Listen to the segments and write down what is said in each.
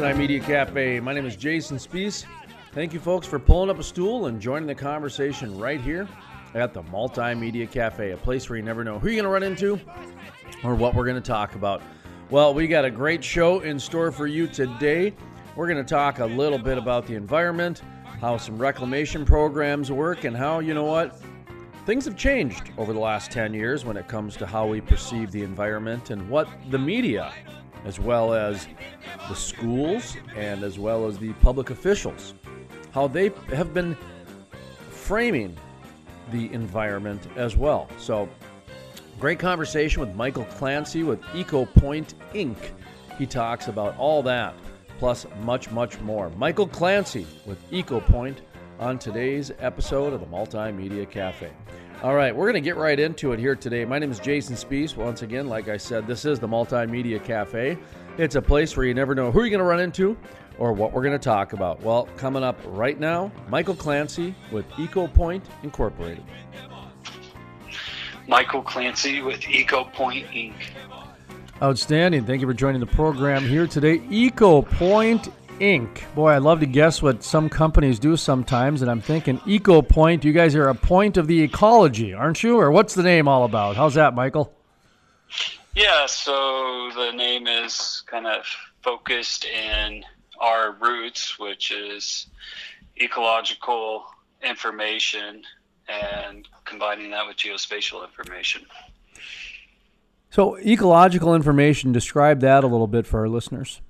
Welcome to the Multimedia Cafe. My name is Jason Spiess. Thank you, folks, for pulling up a stool and joining the conversation right here at the Multimedia Cafe, a place where you never know who you're going to run into or what we're going to talk about. Well, we got a great show in store for you today. We're going to talk a little bit about the environment, how some reclamation programs work, and how, you know what, things have changed over the last 10 years when it comes to how we perceive the environment and what the media as well as the schools and as well as the public officials, how they have been framing the environment as well. So, great conversation with Michael Clancy with EcoPoint Inc. He talks about all that, plus much, much more. Michael Clancy with EcoPoint on today's episode of the Multimedia Cafe. All right, we're going to get right into it here today. My name is Jason Spiess. Once again, like I said, this is the Multimedia Cafe. It's a place where you never know who you're going to run into or what we're going to talk about. Well, coming up right now, Michael Clancy with EcoPoint Incorporated. Michael Clancy with EcoPoint Inc. Outstanding. Thank you for joining the program here today. EcoPoint Inc. Boy, I love to guess what some companies do sometimes, and I'm thinking Eco Point. You guys are a point of the ecology, aren't you? Or what's the name all about? How's that, Michael? Yeah, so the name is kind of focused in our roots, which is ecological information and combining that with geospatial information. So, ecological information, describe that a little bit for our listeners.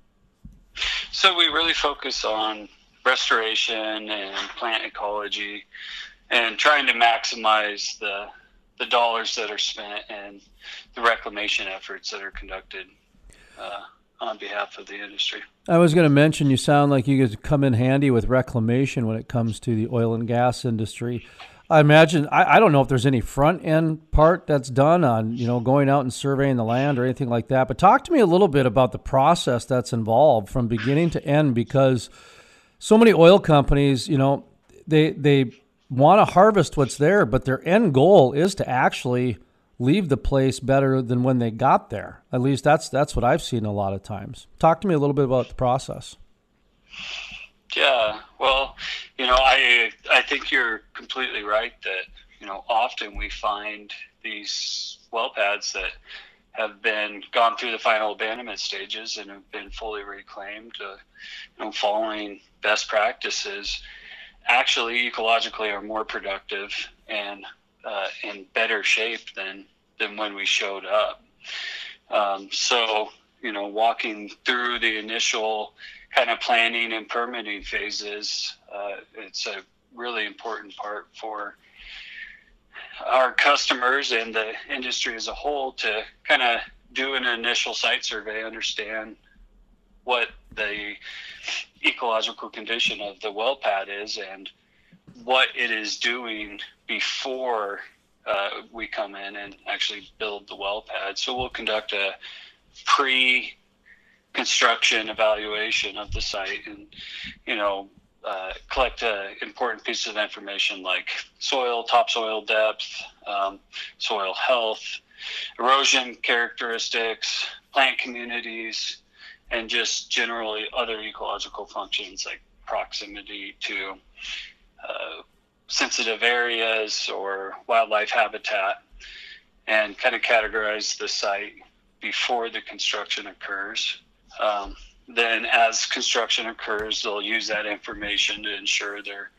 So we really focus on restoration and plant ecology and trying to maximize the the dollars that are spent and the reclamation efforts that are conducted uh, on behalf of the industry. I was going to mention you sound like you could come in handy with reclamation when it comes to the oil and gas industry. I imagine I, I don't know if there's any front end part that's done on you know going out and surveying the land or anything like that. But talk to me a little bit about the process that's involved from beginning to end because so many oil companies, you know, they they want to harvest what's there, but their end goal is to actually leave the place better than when they got there. At least that's that's what I've seen a lot of times. Talk to me a little bit about the process. Yeah, well, you know, I I think you're completely right that you know often we find these well pads that have been gone through the final abandonment stages and have been fully reclaimed, uh, you know, following best practices, actually ecologically are more productive and uh, in better shape than than when we showed up. Um, so you know, walking through the initial kind of planning and permitting phases. Uh, it's a really important part for our customers and the industry as a whole to kind of do an initial site survey, understand what the ecological condition of the well pad is and what it is doing before uh, we come in and actually build the well pad. So we'll conduct a pre construction evaluation of the site and you know uh, collect uh, important pieces of information like soil topsoil depth um, soil health erosion characteristics plant communities and just generally other ecological functions like proximity to uh, sensitive areas or wildlife habitat and kind of categorize the site before the construction occurs um, then, as construction occurs, they'll use that information to ensure they're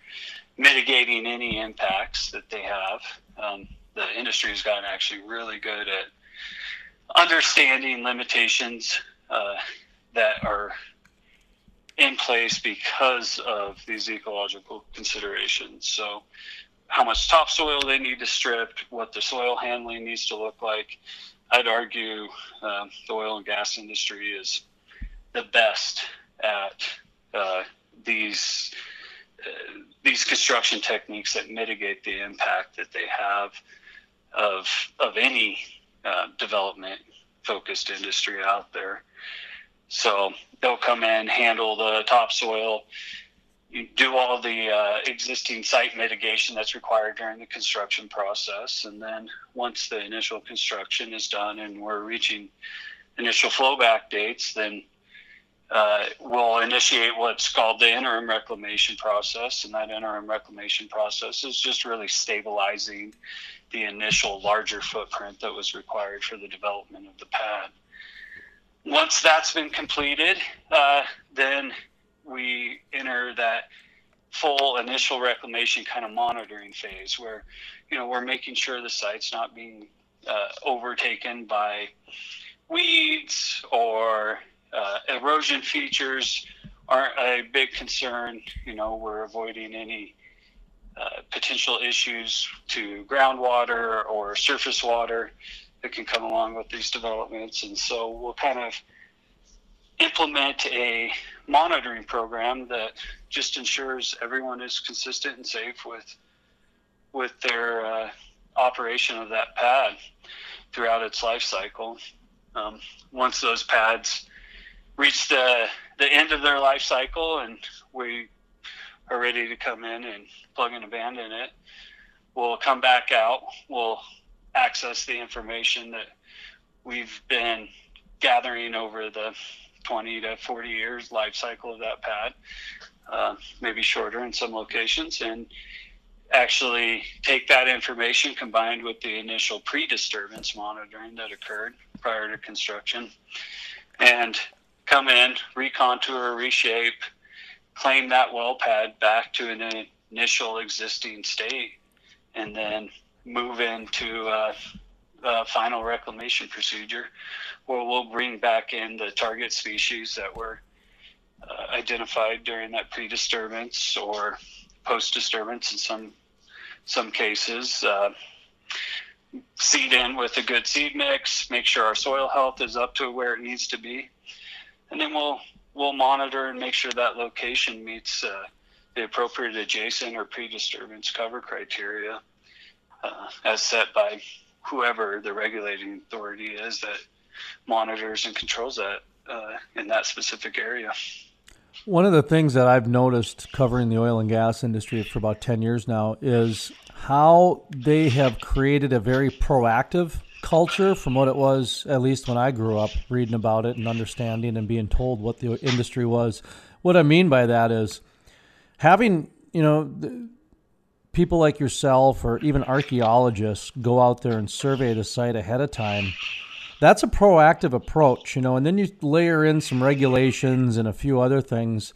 mitigating any impacts that they have. Um, the industry has gotten actually really good at understanding limitations uh, that are in place because of these ecological considerations. So, how much topsoil they need to strip, what the soil handling needs to look like. I'd argue um, the oil and gas industry is the best at uh, these uh, these construction techniques that mitigate the impact that they have of of any uh, development focused industry out there. So they'll come in, handle the topsoil, do all the uh, existing site mitigation that's required during the construction process, and then once the initial construction is done and we're reaching initial flowback dates, then uh, we'll initiate what's called the interim reclamation process, and that interim reclamation process is just really stabilizing the initial larger footprint that was required for the development of the pad. Once that's been completed, uh, then we enter that full initial reclamation kind of monitoring phase where you know we're making sure the site's not being uh, overtaken by weeds or uh, erosion features aren't a big concern. You know, we're avoiding any uh, potential issues to groundwater or surface water that can come along with these developments. And so we'll kind of implement a monitoring program that just ensures everyone is consistent and safe with with their uh, operation of that pad throughout its life cycle. Um, once those pads reach the the end of their life cycle and we are ready to come in and plug and abandon it, we'll come back out. We'll access the information that we've been gathering over the 20 to 40 years life cycle of that pad, uh, maybe shorter in some locations, and actually take that information combined with the initial pre-disturbance monitoring that occurred prior to construction and come in, recontour, reshape, claim that well pad back to an initial existing state, and then move into a final reclamation procedure where we'll bring back in the target species that were uh, identified during that pre-disturbance or post-disturbance in some some cases. Uh, seed in with a good seed mix, make sure our soil health is up to where it needs to be, and then we'll we'll monitor and make sure that location meets uh, the appropriate adjacent or pre-disturbance cover criteria uh, as set by whoever the regulating authority is that monitors and controls that uh, in that specific area. One of the things that I've noticed covering the oil and gas industry for about 10 years now is how they have created a very proactive culture from what it was, at least when I grew up, reading about it and understanding and being told what the industry was. What I mean by that is having, you know, people like yourself or even archaeologists go out there and survey the site ahead of time. That's a proactive approach, you know, and then you layer in some regulations and a few other things.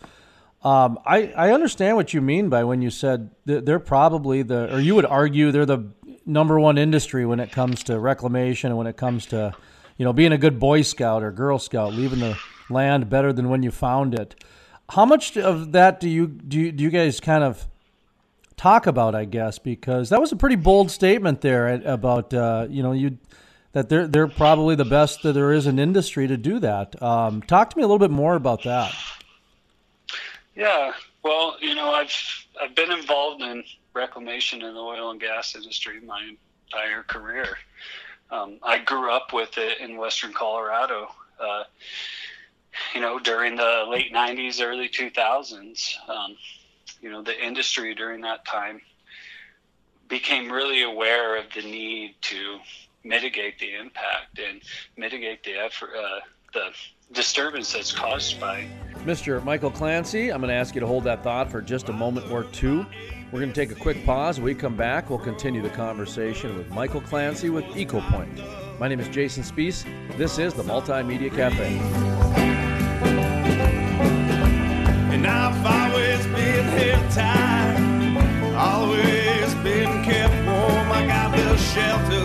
Um, I, I understand what you mean by when you said they're probably the, or you would argue they're the number one industry when it comes to reclamation and when it comes to, you know, being a good Boy Scout or Girl Scout, leaving the land better than when you found it. How much of that do you do you, do you guys kind of talk about? I guess because that was a pretty bold statement there about uh, you know you that they're they're probably the best that there is in industry to do that. Um, talk to me a little bit more about that. Yeah, well, you know, I've I've been involved in reclamation in the oil and gas industry my entire career. Um, I grew up with it in Western Colorado. Uh, you know, during the late '90s, early 2000s, um, you know, the industry during that time became really aware of the need to mitigate the impact and mitigate the effort, uh, the disturbance that's caused by. Mr. Michael Clancy, I'm going to ask you to hold that thought for just a moment or two. We're going to take a quick pause. When we come back, we'll continue the conversation with Michael Clancy with EcoPoint. My name is Jason Spiess. This is the Multimedia Cafe. And I've always been held tight, always been kept warm. I got the shelter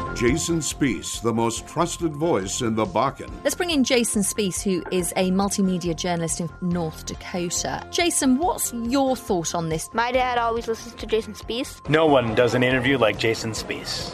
Jason Spiess, the most trusted voice in the Bakken. Let's bring in Jason Spiess, who is a multimedia journalist in North Dakota. Jason, what's your thought on this? My dad always listens to Jason Spiess. No one does an interview like Jason Spiess.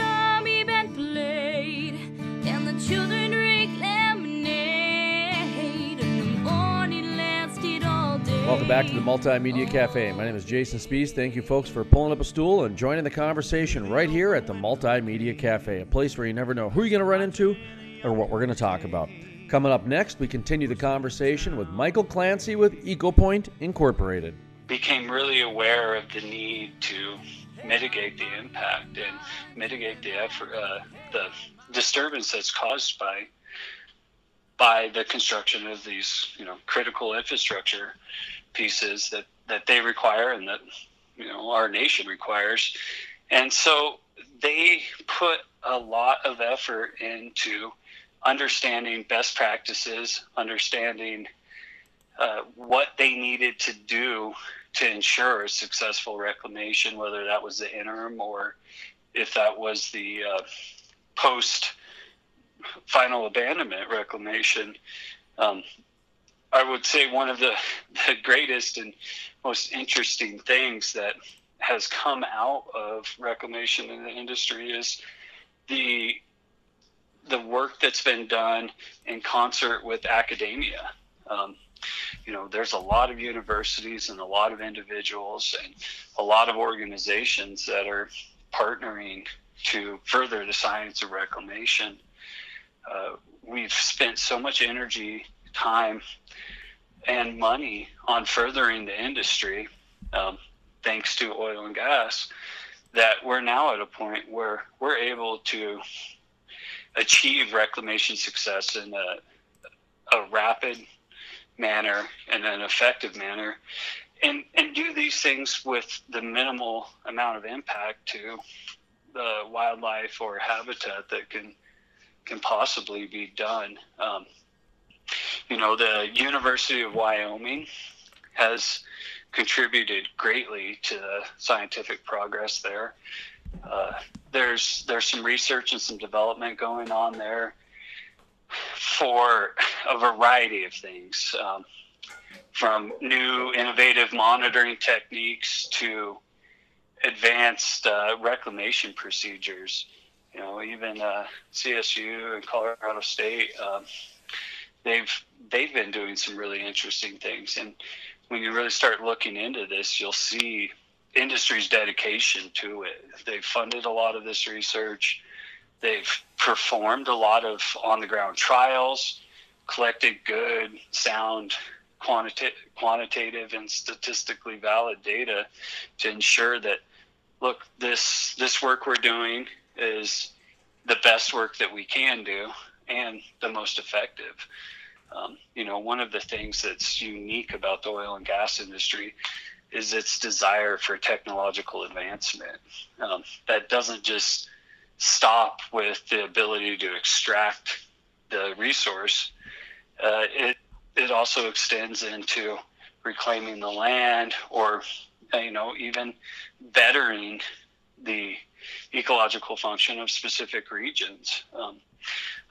Welcome back to the Multimedia Cafe. My name is Jason Spiess. Thank you, folks, for pulling up a stool and joining the conversation right here at the Multimedia Cafe, a place where you never know who you're going to run into or what we're going to talk about. Coming up next, we continue the conversation with Michael Clancy with EcoPoint Incorporated. Became really aware of the need to mitigate the impact and mitigate the effort, uh, the disturbance that's caused by by the construction of these, you know, critical infrastructure pieces that that they require and that you know our nation requires. And so they put a lot of effort into understanding best practices understanding uh, what they needed to do to ensure successful reclamation whether that was the interim or if that was the uh, post final abandonment reclamation. Um, I would say one of the, the greatest and most interesting things that has come out of reclamation in the industry is the the work that's been done in concert with academia. Um, you know, there's a lot of universities and a lot of individuals and a lot of organizations that are partnering to further the science of reclamation. Uh, we've spent so much energy time and money on furthering the industry, um, thanks to oil and gas, that we're now at a point where we're able to achieve reclamation success in a, a rapid manner and an effective manner and, and do these things with the minimal amount of impact to the wildlife or habitat that can can possibly be done. Um, you know, the University of Wyoming has contributed greatly to the scientific progress there. Uh, there's there's some research and some development going on there for a variety of things, um, from new innovative monitoring techniques to advanced uh, reclamation procedures. You know, even uh, CSU and Colorado State um, they've they've been doing some really interesting things. And when you really start looking into this, you'll see industry's dedication to it. They've funded a lot of this research. They've performed a lot of on the ground trials, collected good, sound, quantita- quantitative, and statistically valid data to ensure that, look, this, this work we're doing is the best work that we can do and the most effective. Um, you know, one of the things that's unique about the oil and gas industry is its desire for technological advancement. Um, that doesn't just stop with the ability to extract the resource. Uh, it it also extends into reclaiming the land, or you know, even bettering the ecological function of specific regions. Um,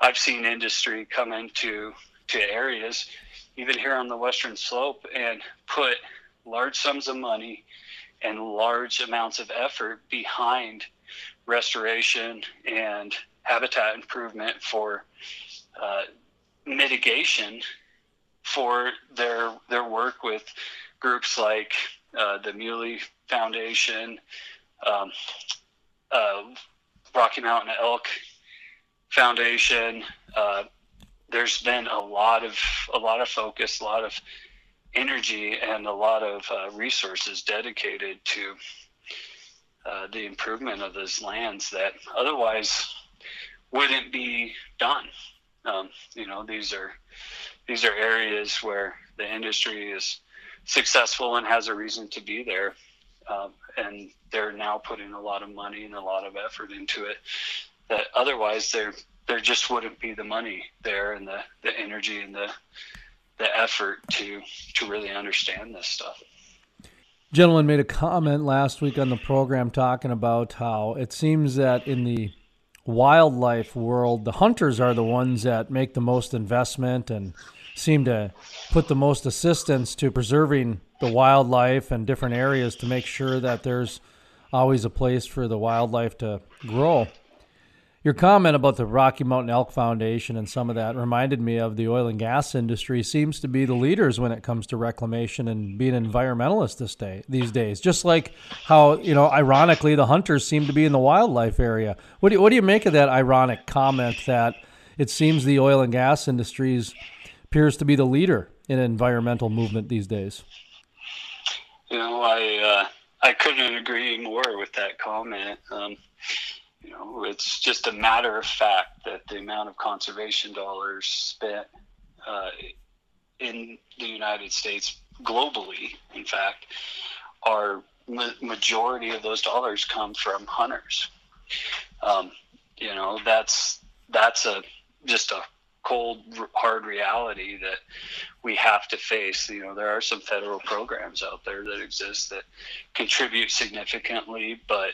I've seen industry come into to areas, even here on the western slope, and put large sums of money and large amounts of effort behind restoration and habitat improvement for uh, mitigation for their their work with groups like uh, the Muley Foundation, um, uh, Rocky Mountain Elk Foundation. Uh, there's been a lot of a lot of focus, a lot of energy, and a lot of uh, resources dedicated to uh, the improvement of those lands that otherwise wouldn't be done. Um, you know, these are these are areas where the industry is successful and has a reason to be there, um, and they're now putting a lot of money and a lot of effort into it. That otherwise there there just wouldn't be the money there and the, the energy and the the effort to to really understand this stuff. Gentleman made a comment last week on the program talking about how it seems that in the wildlife world, the hunters are the ones that make the most investment and seem to put the most assistance to preserving the wildlife and different areas to make sure that there's always a place for the wildlife to grow. Your comment about the Rocky Mountain Elk Foundation and some of that reminded me of the oil and gas industry seems to be the leaders when it comes to reclamation and being environmentalists this day these days. Just like how you know, ironically, the hunters seem to be in the wildlife area. What do you, what do you make of that ironic comment that it seems the oil and gas industries appears to be the leader in environmental movement these days? You know, I uh, I couldn't agree more with that comment. Um, you know, it's just a matter of fact that the amount of conservation dollars spent uh, in the United States, globally, in fact, are ma- majority of those dollars come from hunters. Um, you know, that's that's a just a cold, hard reality that we have to face. You know, there are some federal programs out there that exist that contribute significantly, but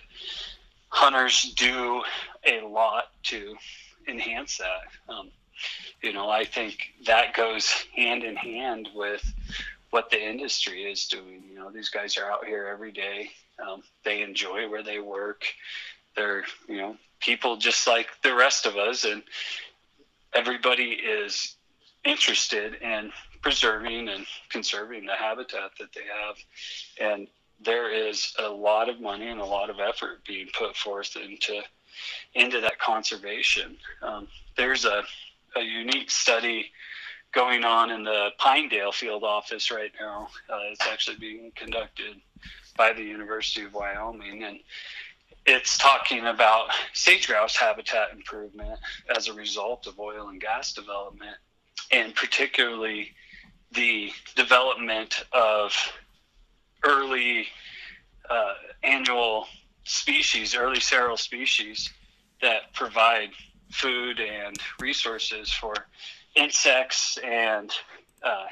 hunters do a lot to enhance that. Um, you know, I think that goes hand in hand with what the industry is doing. You know, these guys are out here every day. Um, they enjoy where they work. They're, you know, people just like the rest of us, and everybody is interested in preserving and conserving the habitat that they have. And there is a lot of money and a lot of effort being put forth into into that conservation. Um, there's a, a unique study going on in the Pinedale Field Office right now. Uh, it's actually being conducted by the University of Wyoming, and it's talking about sage grouse habitat improvement as a result of oil and gas development, and particularly the development of early uh, annual species, early seral species that provide food and resources for insects and uh,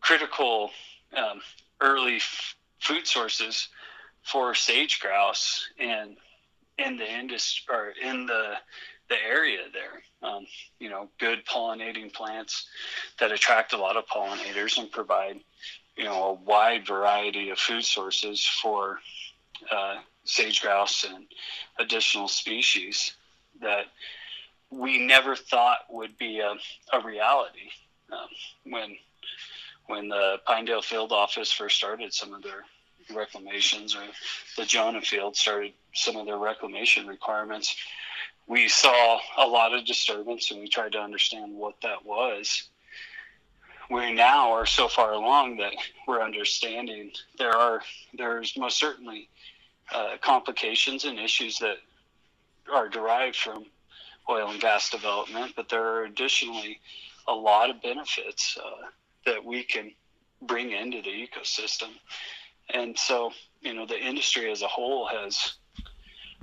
critical um, early f- food sources for sage grouse and in the industry or in the the area there. Um, you know, good pollinating plants that attract a lot of pollinators and provide you know a wide variety of food sources for uh, sage grouse and additional species that we never thought would be a, a reality um, when when the Pinedale Field Office first started some of their reclamations or the Jonah Field started some of their reclamation requirements. We saw a lot of disturbance and we tried to understand what that was we now are so far along that we're understanding there are there's most certainly uh, complications and issues that are derived from oil and gas development, but there are additionally a lot of benefits uh, that we can bring into the ecosystem. And so, you know, the industry as a whole has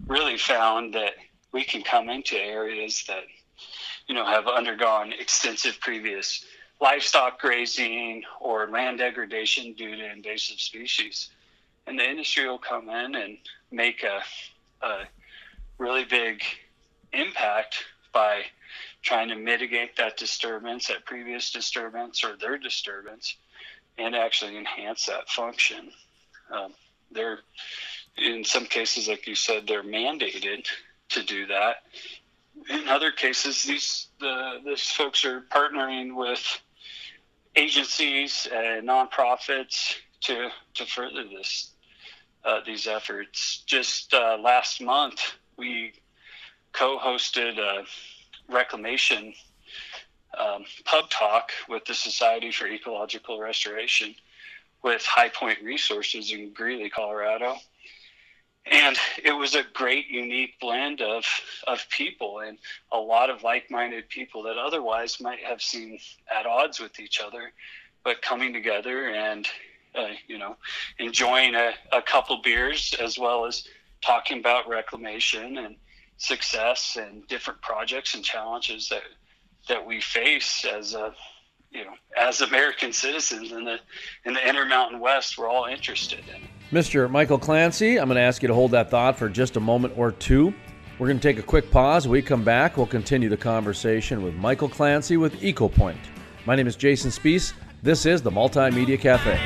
really found that we can come into areas that, you know, have undergone extensive previous livestock grazing or land degradation due to invasive species. And the industry will come in and make a, a really big impact by trying to mitigate that disturbance, that previous disturbance or their disturbance, and actually enhance that function. Um, they're, in some cases, like you said, they're mandated to do that. In other cases, these the these folks are partnering with agencies and nonprofits to to further this uh, these efforts. Just uh, last month, we co-hosted a reclamation um, pub talk with the Society for Ecological Restoration with High Point Resources in Greeley, Colorado. And it was a great, unique blend of, of people and a lot of like minded people that otherwise might have seemed at odds with each other, but coming together and, uh, you know, enjoying a, a couple beers as well as talking about reclamation and success and different projects and challenges that that we face as a you know as American citizens in the in the Intermountain West. We're all interested in. Mr. Michael Clancy, I'm going to ask you to hold that thought for just a moment or two. We're going to take a quick pause. When we come back, we'll continue the conversation with Michael Clancy with EcoPoint. My name is Jason Spiess. This is the Multimedia Cafe.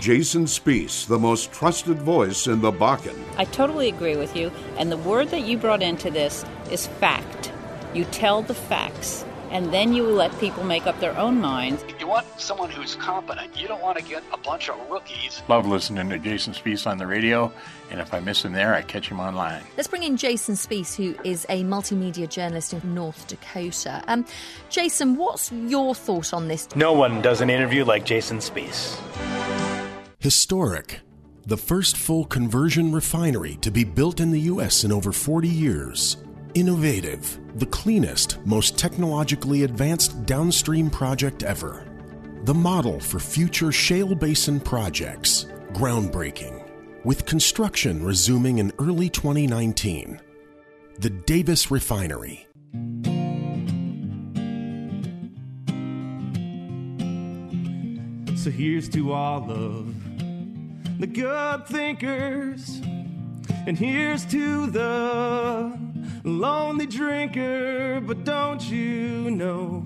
Jason Spiess, the most trusted voice in the Bakken. I totally agree with you. And the word that you brought into this is fact. You tell the facts, and then you let people make up their own minds. You want someone who's competent. You don't want to get a bunch of rookies. Love listening to Jason Spiess on the radio, and if I miss him there, I catch him online. Let's bring in Jason Spiess, who is a multimedia journalist in North Dakota. Um, Jason, what's your thought on this? No one does an interview like Jason Spiess. Historic. The first full conversion refinery to be built in the U.S. in over 40 years. Innovative. The cleanest, most technologically advanced downstream project ever. The model for future shale basin projects. Groundbreaking. With construction resuming in early 2019. The Davis Refinery. So here's to all of the good thinkers, and here's to the lonely drinker. But don't you know?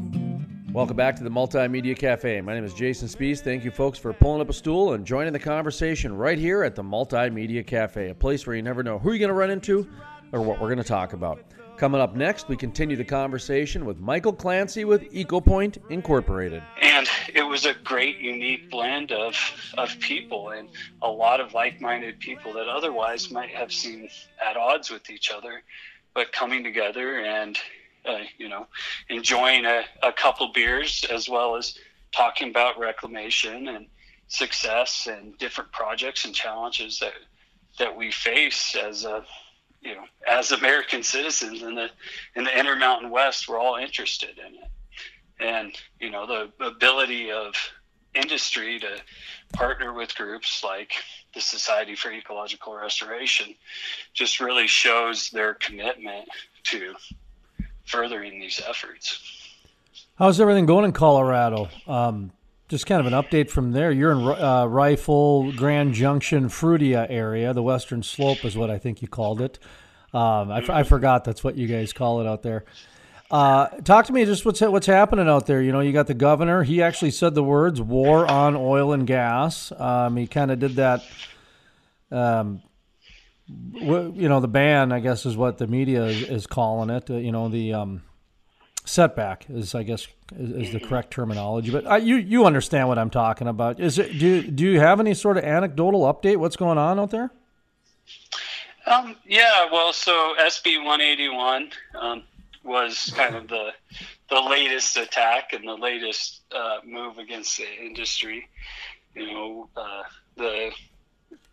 Welcome back to the Multimedia Cafe. My name is Jason Spiess. Thank you, folks, for pulling up a stool and joining the conversation right here at the Multimedia Cafe, a place where you never know who you're going to run into or what we're going to talk about. Coming up next, we continue the conversation with Michael Clancy with EcoPoint Incorporated. And it was a great, unique blend of, of people and a lot of like minded people that otherwise might have seemed at odds with each other, but coming together and, uh, you know, enjoying a, a couple beers as well as talking about reclamation and success and different projects and challenges that, that we face as a you know, as American citizens in the in the Intermountain West, we're all interested in it. And you know, the ability of industry to partner with groups like the Society for Ecological Restoration just really shows their commitment to furthering these efforts. How's everything going in Colorado? Um, just kind of an update from there. You're in uh, Rifle, Grand Junction, Fruita area. The Western Slope is what I think you called it. Um, I, I forgot that's what you guys call it out there. Uh, talk to me just what's what's happening out there. You know, you got the governor. He actually said the words "war on oil and gas." Um, he kind of did that. Um, you know, the ban, I guess, is what the media is, calling it. Uh, you know, the um, setback is, I guess, is, is the correct terminology. But uh, you you understand what I'm talking about. Is it do do you have any sort of anecdotal update? What's going on out there? Um, yeah, well, so SB 181 um, was kind of the the latest attack and the latest uh, move against the industry. You know, uh, the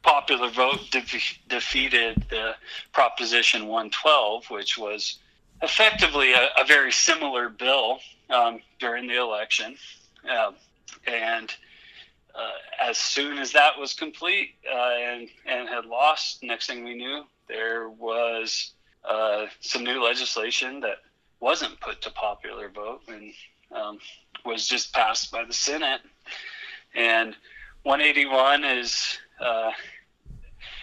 popular vote de- defeated the Proposition 112, which was effectively a, a very similar bill um, during the election, um, and uh, as soon as that was complete uh, and and had lost, next thing we knew, there was uh, some new legislation that wasn't put to popular vote and um, was just passed by the Senate. And 181 is uh,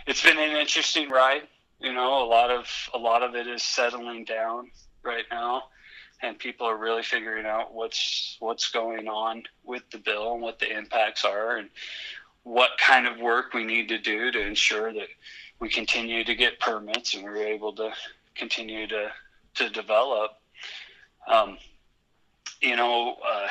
it's been an interesting ride. You know, a lot of a lot of it is settling down right now and people are really figuring out what's what's going on with the bill and what the impacts are and what kind of work we need to do to ensure that we continue to get permits and we're able to continue to to develop. Um, you know, uh,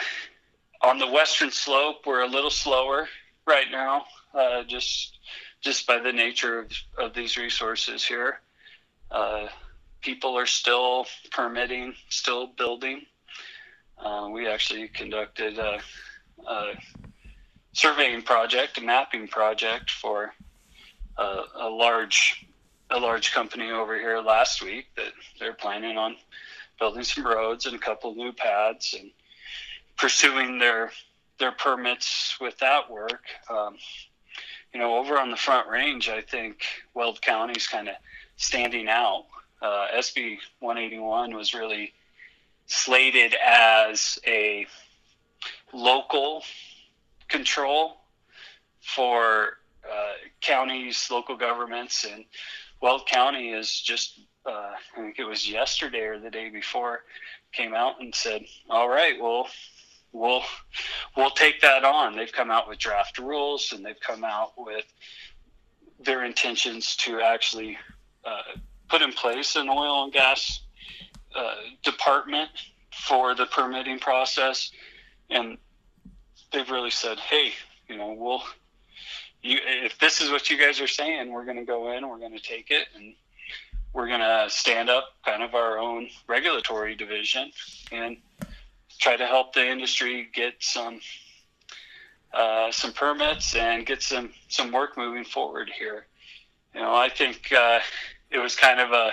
on the western slope, we're a little slower right now, uh, just just by the nature of, of these resources here. Uh, people are still permitting, still building. Uh, we actually conducted a, a, surveying project, a mapping project for a, a large a large company over here last week that they're planning on building some roads and a couple new pads and pursuing their their permits with that work. Um, you know, over on the Front Range, I think Weld County's kind of standing out. Uh, SB 181 was really slated as a local control for uh, counties, local governments, and Weld County is just, uh, I think it was yesterday or the day before, came out and said, all right, well, we'll we'll take that on. They've come out with draft rules and they've come out with their intentions to actually uh, put in place an oil and gas uh, department for the permitting process, and they've really said, "Hey, you know, we'll." You, if this is what you guys are saying, we're going to go in, we're going to take it, and we're going to stand up kind of our own regulatory division and try to help the industry get some uh, some permits and get some some work moving forward here. You know, I think uh, it was kind of a,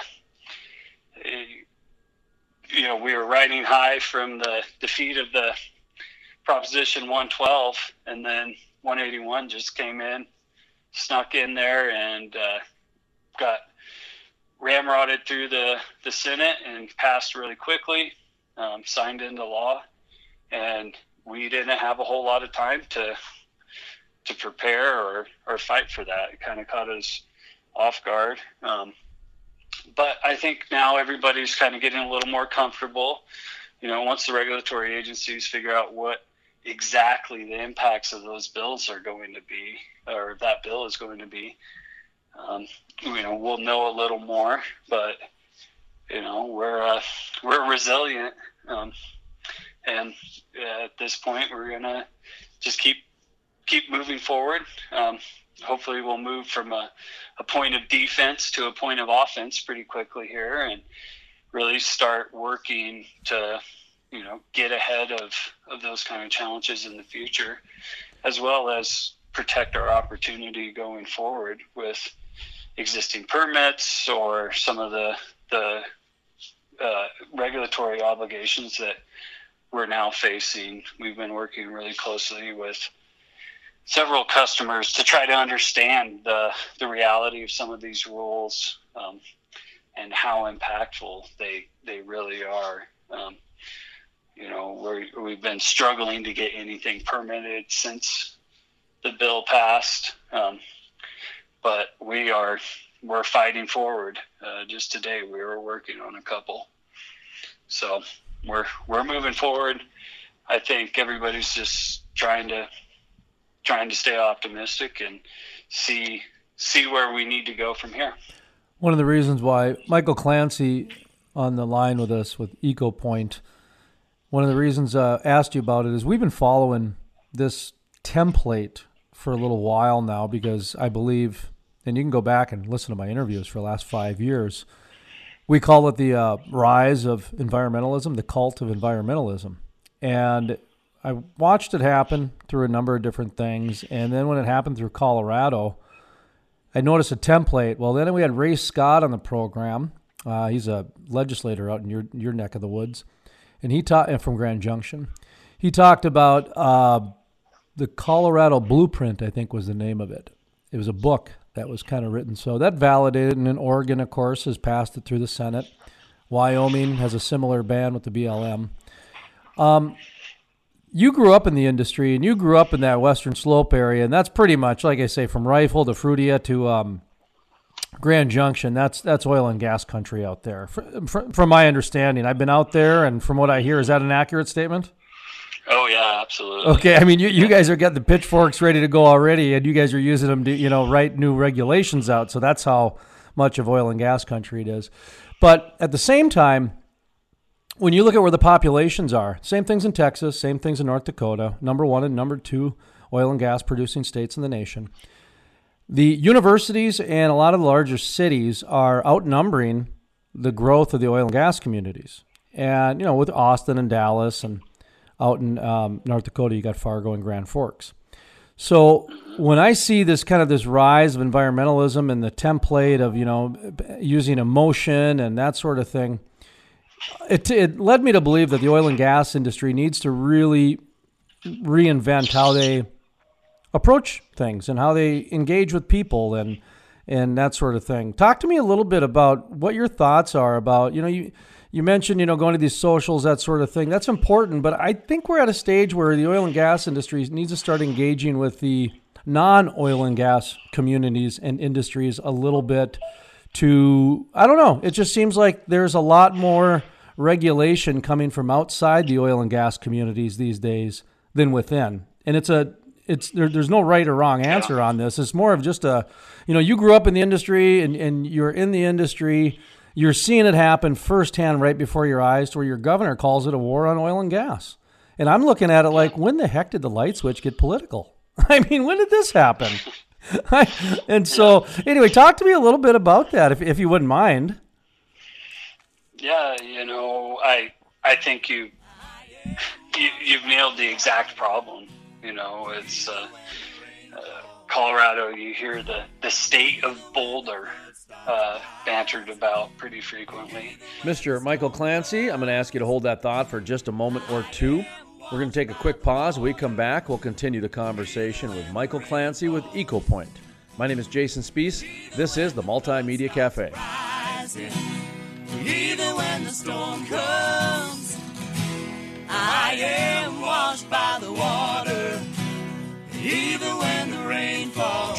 a, you know we were riding high from the defeat of the Proposition 112, and then 181 just came in, snuck in there, and uh, got ramrodded through the the Senate and passed really quickly um, signed into law, and we didn't have a whole lot of time to to prepare or or fight for that. It kind of caught us off guard. Um, but I think now everybody's kind of getting a little more comfortable. You know, once the regulatory agencies figure out what exactly the impacts of those bills are going to be, or that bill is going to be, um, you know, we'll know a little more. But you know we're uh, we're resilient, um, and uh, at this point we're gonna just keep keep moving forward. Um, hopefully, we'll move from a, a point of defense to a point of offense pretty quickly here, and really start working to you know get ahead of of those kind of challenges in the future, as well as protect our opportunity going forward with existing permits or some of the the uh, regulatory obligations that we're now facing. We've been working really closely with several customers to try to understand the, the reality of some of these rules um, and how impactful they they really are. Um, you know, we we've been struggling to get anything permitted since the bill passed, um, but we are we're fighting forward. Uh, just today, we were working on a couple. So we're we're moving forward. I think everybody's just trying to trying to stay optimistic and see see where we need to go from here. One of the reasons why Michael Clancy on the line with us with EcoPoint, one of the reasons uh, asked you about it is we've been following this template for a little while now because I believe and you can go back and listen to my interviews for the last five years. We call it the uh, rise of environmentalism, the cult of environmentalism. And I watched it happen through a number of different things. And then when it happened through Colorado, I noticed a template. Well, then we had Ray Scott on the program. Uh, he's a legislator out in your, your neck of the woods. And he taught from Grand Junction. He talked about uh, the Colorado Blueprint, I think was the name of it. It was a book that was kind of written. So that validated, and then Oregon, of course, has passed it through the Senate. Wyoming has a similar ban with the BLM. Um, you grew up in the industry, and you grew up in that Western Slope area, and that's pretty much, like I say, from Rifle to Fruita to um, Grand Junction. That's that's oil and gas country out there. From, from my understanding, I've been out there, and from what I hear, is that an accurate statement? Oh yeah, absolutely. Okay, I mean you, you guys are getting the pitchforks ready to go already, and you guys are using them to you know write new regulations out. So that's how much of oil and gas country it is. But at the same time, when you look at where the populations are, same things in Texas, same things in North Dakota, number one and number two oil and gas producing states in the nation. The universities and a lot of the larger cities are outnumbering the growth of the oil and gas communities. And, you know, with Austin and Dallas and out in um, North Dakota, you got Fargo and Grand Forks. So when I see this kind of this rise of environmentalism and the template of, you know, using emotion and that sort of thing, it, it led me to believe that the oil and gas industry needs to really reinvent how they approach things and how they engage with people and and that sort of thing. Talk to me a little bit about what your thoughts are about, you know, you you mentioned, you know, going to these socials, that sort of thing. That's important, but I think we're at a stage where the oil and gas industry needs to start engaging with the non-oil and gas communities and industries a little bit to I don't know, it just seems like there's a lot more regulation coming from outside the oil and gas communities these days than within. And it's a it's there, there's no right or wrong answer on this. It's more of just a, you know, you grew up in the industry and, and you're in the industry. You're seeing it happen firsthand right before your eyes to where your governor calls it a war on oil and gas. And I'm looking at it like, when the heck did the light switch get political? I mean, when did this happen? and so, anyway, talk to me a little bit about that, if, if you wouldn't mind. Yeah, you know, I I think you, you you've nailed the exact problem. You know, it's uh, uh, Colorado. You hear the the state of Boulder uh, bantered about pretty frequently. Mr. Michael Clancy, I'm going to ask you to hold that thought for just a moment or two. We're going to take a quick pause. When we come back, we'll continue the conversation with Michael Clancy with EcoPoint. My name is Jason Spiess. This is the Multimedia Cafe. Even when the storm comes, I am washed by the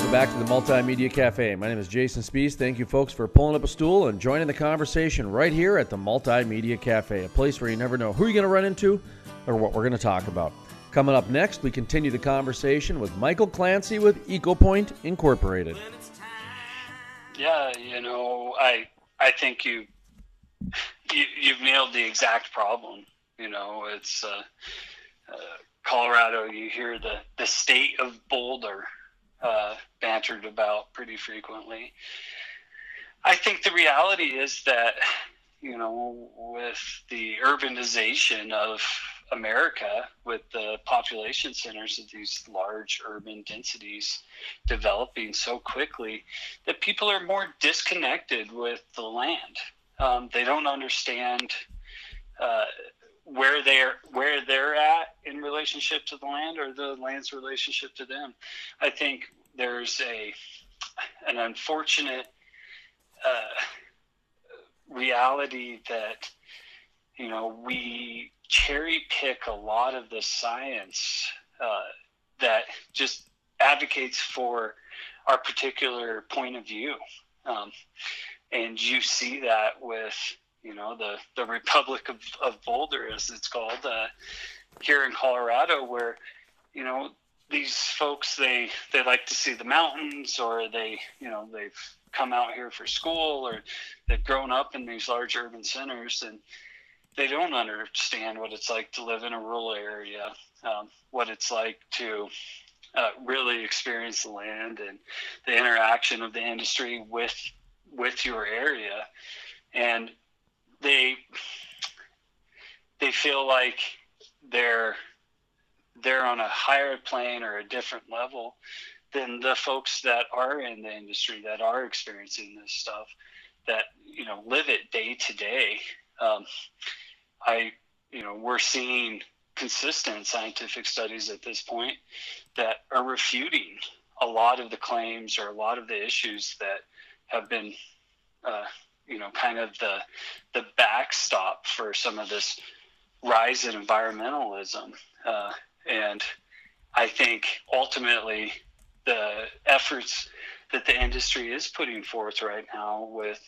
Welcome back to the Multimedia Cafe. My name is Jason Spiess. Thank you, folks, for pulling up a stool and joining the conversation right here at the Multimedia Cafe, a place where you never know who you're going to run into or what we're going to talk about. Coming up next, we continue the conversation with Michael Clancy with EcoPoint Incorporated. Yeah, you know, I I think you, you you've nailed the exact problem. You know, it's uh, uh, Colorado. You hear the the state of Boulder uh, bantered about pretty frequently. I think the reality is that, you know, with the urbanization of America, with the population centers of these large urban densities developing so quickly, that people are more disconnected with the land. Um, they don't understand uh, where they're where they're at in relationship to the land or the land's relationship to them. I think there's a an unfortunate uh, reality that you know we cherry pick a lot of the science uh, that just advocates for our particular point of view, um, and you see that with you know the the Republic of, of Boulder, as it's called, uh, here in Colorado, where you know these folks they they like to see the mountains, or they you know they've come out here for school, or they've grown up in these large urban centers, and they don't understand what it's like to live in a rural area, um, what it's like to uh, really experience the land and the interaction of the industry with with your area, and they they feel like they're they're on a higher plane or a different level than the folks that are in the industry that are experiencing this stuff that you know live it day to day. Um, i you know we're seeing consistent scientific studies at this point that are refuting a lot of the claims or a lot of the issues that have been uh, you know kind of the the backstop for some of this rise in environmentalism. Uh, and I think ultimately the efforts that the industry is putting forth right now with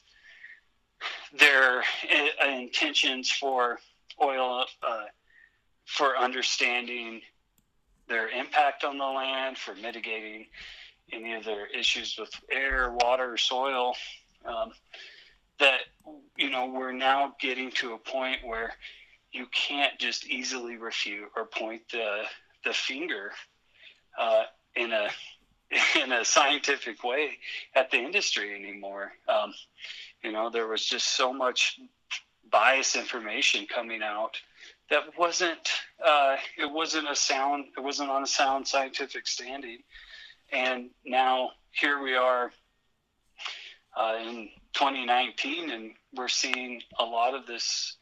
their uh, intentions for oil, uh, for understanding their impact on the land, for mitigating any of their issues with air, water, soil, um, that you know we're now getting to a point where you can't just easily refute or point the the finger uh, in a in a scientific way at the industry anymore. Um, you know, there was just so much bias information coming out that wasn't uh, it wasn't a sound it wasn't on a sound scientific standing, and now here we are uh, in 2019, and we're seeing a lot of this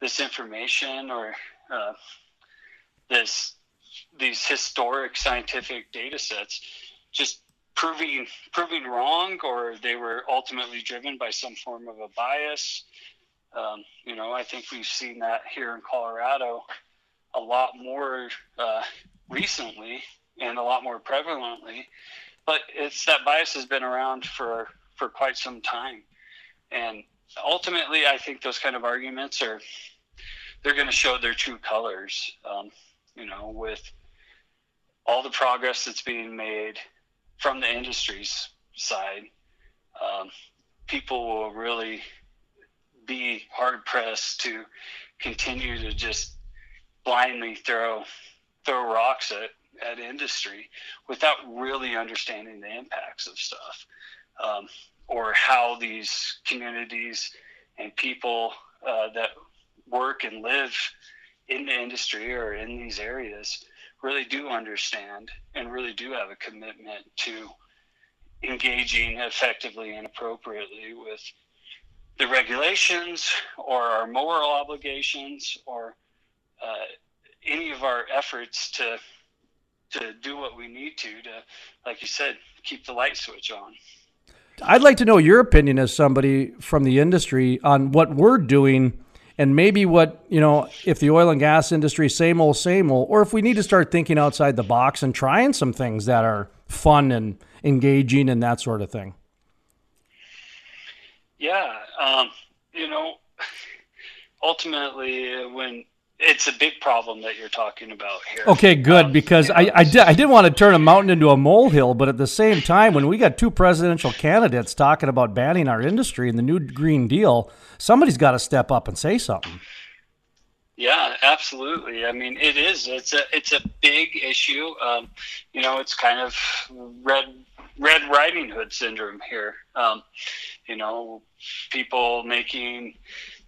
this information or uh, this these historic scientific data sets just proving proving wrong or they were ultimately driven by some form of a bias. Um, you know i think we've seen that here in colorado a lot more uh, recently and a lot more prevalently but it's that bias has been around for for quite some time and ultimately, I think those kind of arguments are they're going to show their true colors. Um, you know, with all the progress that's being made from the industry's side, um, people will really be hard pressed to continue to just blindly throw throw rocks at, at industry without really understanding the impacts of stuff. Um, or how these communities and people uh, that work and live in the industry or in these areas really do understand and really do have a commitment to engaging effectively and appropriately with the regulations or our moral obligations or uh, any of our efforts to to do what we need to to like you said keep the light switch on I'd like to know your opinion as somebody from the industry on what we're doing and maybe what, you know, if the oil and gas industry, same old, same old, or if we need to start thinking outside the box and trying some things that are fun and engaging and that sort of thing. Yeah. Um, you know, ultimately, when it's a big problem that you're talking about here. Okay, good um, because I I, did, I didn't want to turn a mountain into a molehill, but at the same time, when we got two presidential candidates talking about banning our industry and the new Green Deal, somebody's got to step up and say something. Yeah, absolutely. I mean, it is. It's a it's a big issue. Um, you know, it's kind of red Red Riding Hood syndrome here. Um, you know, people making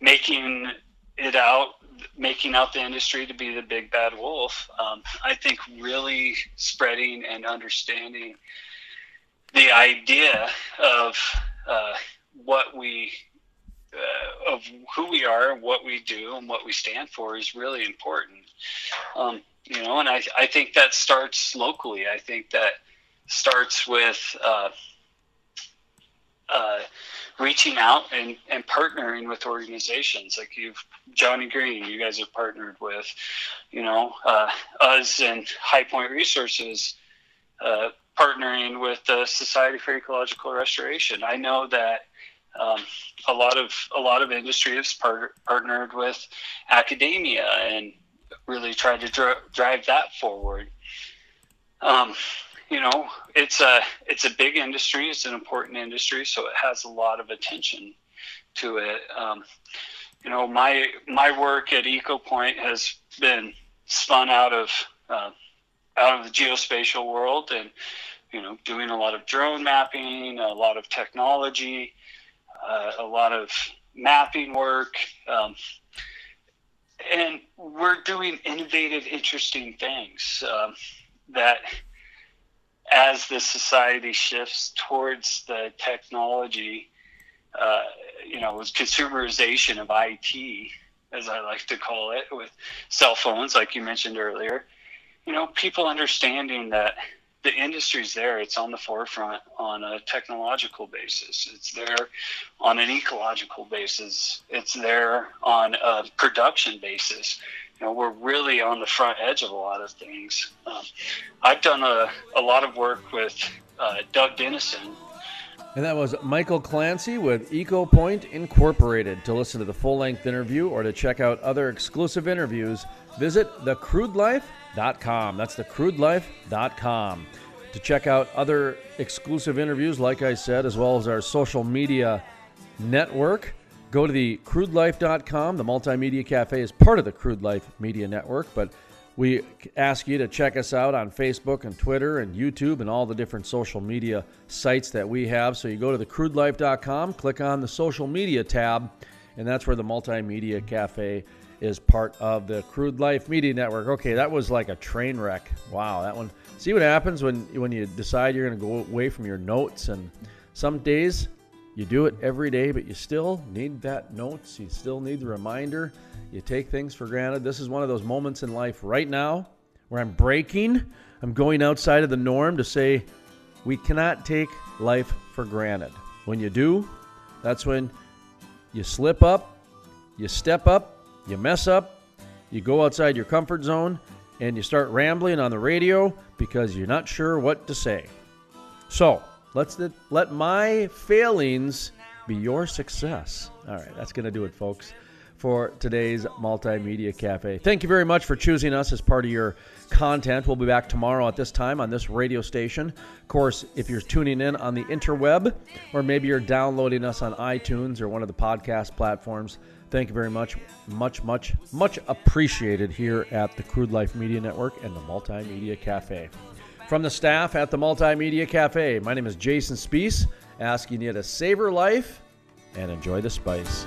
making it out making out the industry to be the big bad wolf. Um, I think really spreading and understanding the idea of uh, what we uh, of who we are, what we do, and what we stand for is really important. Um, you know, and I, I think that starts locally. I think that starts with uh, uh reaching out and, and partnering with organizations like you've Johnny Green, you guys have partnered with, you know, uh, us and High Point Resources, uh, partnering with the Society for Ecological Restoration. I know that um, a lot of a lot of industry has part- partnered with academia and really tried to dr- drive that forward. Um, you know, it's a it's a big industry. It's an important industry, so it has a lot of attention to it. Um, you know, my my work at EcoPoint has been spun out of uh, out of the geospatial world and you know doing a lot of drone mapping, a lot of technology, uh, a lot of mapping work. Um, and we're doing innovative, interesting things um, that, as the society shifts towards the technology, uh, you know, with consumerization of IT, as I like to call it, with cell phones, like you mentioned earlier, you know, people understanding that the industry's there. It's on the forefront on a technological basis. It's there on an ecological basis. It's there on a production basis. You know, we're really on the front edge of a lot of things. Um, I've done a, a lot of work with uh, Doug Dennison. And that was Michael Clancy with EcoPoint Incorporated. To listen to the full length interview or to check out other exclusive interviews, visit thecrudelife.com. That's thecrudelife.com. To check out other exclusive interviews, like I said, as well as our social media network, go to the crudelife.com. The Multimedia Cafe is part of the Crude Life Media Network, but we ask you to check us out on Facebook and Twitter and YouTube and all the different social media sites that we have. So you go to thecrudelife.com, click on the social media tab, and that's where the Multimedia Cafe is part of the Crude Life Media Network. Okay, that was like a train wreck. Wow, that one. See what happens when when you decide you're going to go away from your notes and some days you do it every day, but you still need that notes. You still need the reminder. You take things for granted. This is one of those moments in life right now where I'm breaking. I'm going outside of the norm to say we cannot take life for granted. When you do, that's when you slip up, you step up, you mess up, you go outside your comfort zone, and you start rambling on the radio because you're not sure what to say. So, let's let my failings be your success. All right, that's going to do it, folks, for today's Multimedia Cafe. Thank you very much for choosing us as part of your content. We'll be back tomorrow at this time on this radio station. Of course, if you're tuning in on the interweb, or maybe you're downloading us on iTunes or one of the podcast platforms, thank you very much. Much, much, much appreciated here at the Crude Life Media Network and the Multimedia Cafe. From the staff at the Multimedia Cafe, my name is Jason Spiess, asking you to savor life and enjoy the spice.